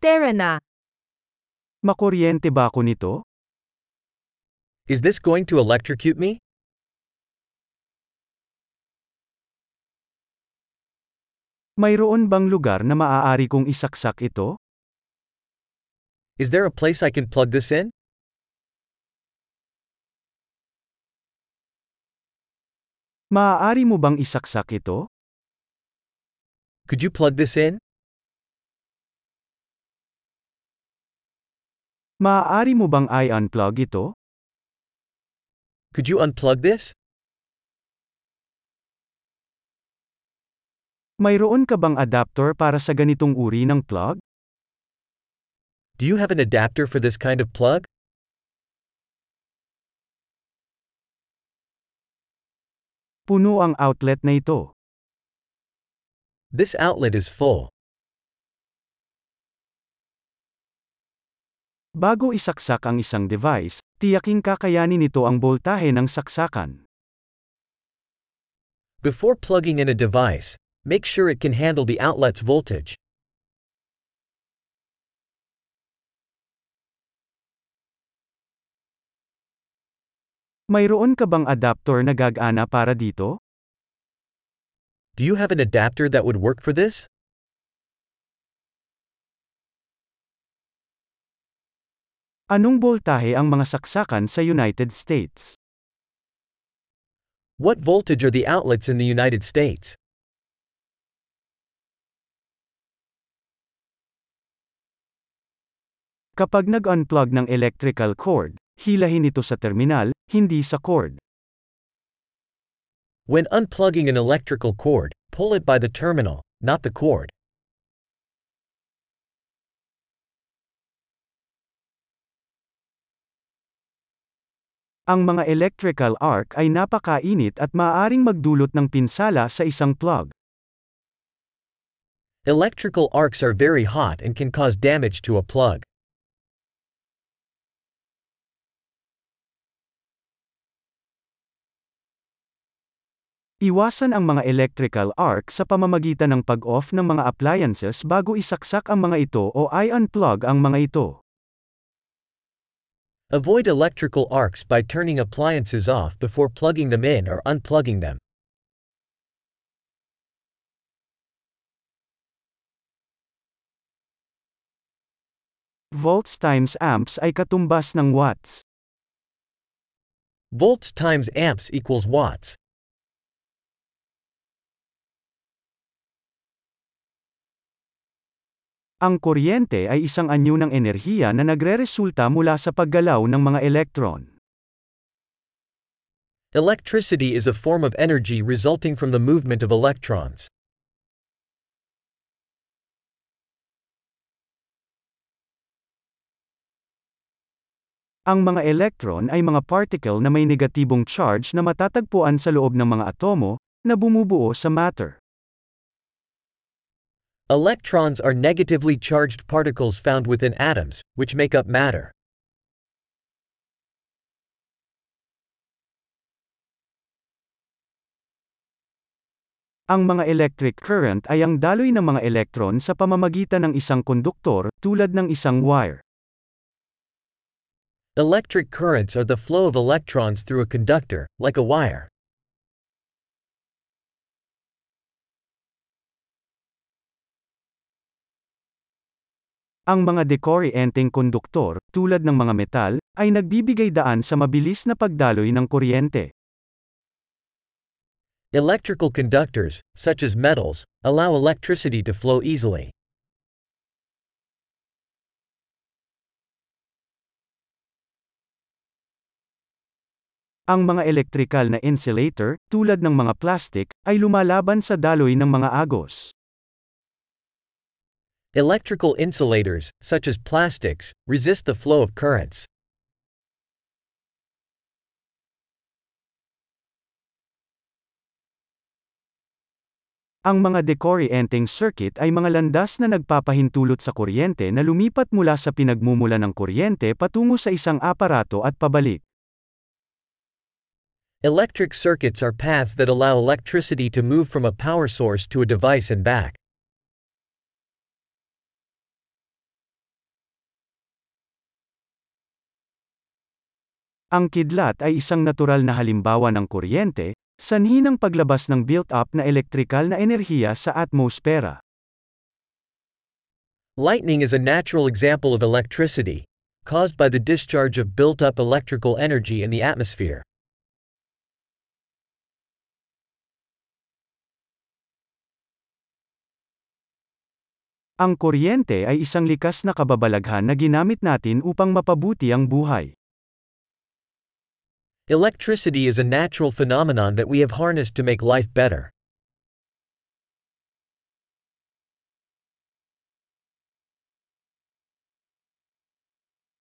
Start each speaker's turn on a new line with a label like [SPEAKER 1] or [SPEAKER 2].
[SPEAKER 1] Tara na.
[SPEAKER 2] Makuryente ba ako nito?
[SPEAKER 3] Is this going to electrocute me?
[SPEAKER 2] Mayroon bang lugar na maaari kong isaksak ito?
[SPEAKER 3] Is there a place I can plug this in?
[SPEAKER 2] Maaari mo bang isaksak ito?
[SPEAKER 3] Could you plug this in?
[SPEAKER 2] Maaari mo bang i-unplug ito?
[SPEAKER 3] Could you unplug this?
[SPEAKER 2] Mayroon ka bang adapter para sa ganitong uri ng plug?
[SPEAKER 3] Do you have an adapter for this kind of plug?
[SPEAKER 2] Puno ang outlet na ito.
[SPEAKER 3] This outlet is full.
[SPEAKER 2] Bago isaksak ang isang device, tiyaking kakayanin nito ang boltahe ng saksakan.
[SPEAKER 3] Before plugging in a device, make sure it can handle the outlet's voltage.
[SPEAKER 2] Mayroon ka bang adapter na gagana para dito?
[SPEAKER 3] Do you have an adapter that would work for this?
[SPEAKER 2] Anong boltahe ang mga saksakan sa United States?
[SPEAKER 3] What voltage are the outlets in the United States?
[SPEAKER 2] Kapag nag-unplug ng electrical cord, hilahin ito sa terminal, hindi sa cord.
[SPEAKER 3] When unplugging an electrical cord, pull it by the terminal, not the cord.
[SPEAKER 2] Ang mga electrical arc ay napakainit at maaaring magdulot ng pinsala sa isang plug.
[SPEAKER 3] Electrical arcs are very hot and can cause damage to a plug.
[SPEAKER 2] Iwasan ang mga electrical arc sa pamamagitan ng pag-off ng mga appliances bago isaksak ang mga ito o i-unplug ang mga ito.
[SPEAKER 3] Avoid electrical arcs by turning appliances off before plugging them in or unplugging them.
[SPEAKER 2] Volts times amps ay katumbas ng watts.
[SPEAKER 3] Volts times amps equals watts.
[SPEAKER 2] Ang kuryente ay isang anyo ng enerhiya na nagreresulta mula sa paggalaw ng mga elektron.
[SPEAKER 3] Electricity is a form of energy resulting from the movement of electrons.
[SPEAKER 2] Ang mga elektron ay mga particle na may negatibong charge na matatagpuan sa loob ng mga atomo, na bumubuo sa matter.
[SPEAKER 3] Electrons are negatively charged particles found within atoms, which make up matter.
[SPEAKER 2] Ang mga electric current ay ang daloy ng mga elektron sa pamamagitan ng isang konduktor, tulad ng isang wire.
[SPEAKER 3] Electric currents are the flow of electrons through a conductor, like a wire.
[SPEAKER 2] Ang mga dekoryenteng konduktor, tulad ng mga metal, ay nagbibigay daan sa mabilis na pagdaloy ng kuryente.
[SPEAKER 3] Electrical conductors, such as metals, allow electricity to flow easily.
[SPEAKER 2] Ang mga elektrikal na insulator, tulad ng mga plastic, ay lumalaban sa daloy ng mga agos.
[SPEAKER 3] Electrical insulators, such as plastics, resist the flow of currents.
[SPEAKER 2] Ang mga dekoryenteng circuit ay mga landas na nagpapahintulot sa kuryente na lumipat mula sa pinagmumula ng kuryente patungo sa isang aparato at pabalik.
[SPEAKER 3] Electric circuits are paths that allow electricity to move from a power source to a device and back.
[SPEAKER 2] Ang kidlat ay isang natural na halimbawa ng kuryente, sanhi ng paglabas ng built-up na elektrikal na enerhiya sa atmosfera.
[SPEAKER 3] Lightning is a natural example of electricity, caused by the discharge of built up electrical energy in the atmosphere.
[SPEAKER 2] Ang kuryente ay isang likas na kababalaghan na ginamit natin upang mapabuti ang buhay.
[SPEAKER 3] Electricity is a natural phenomenon that we have harnessed to make life better.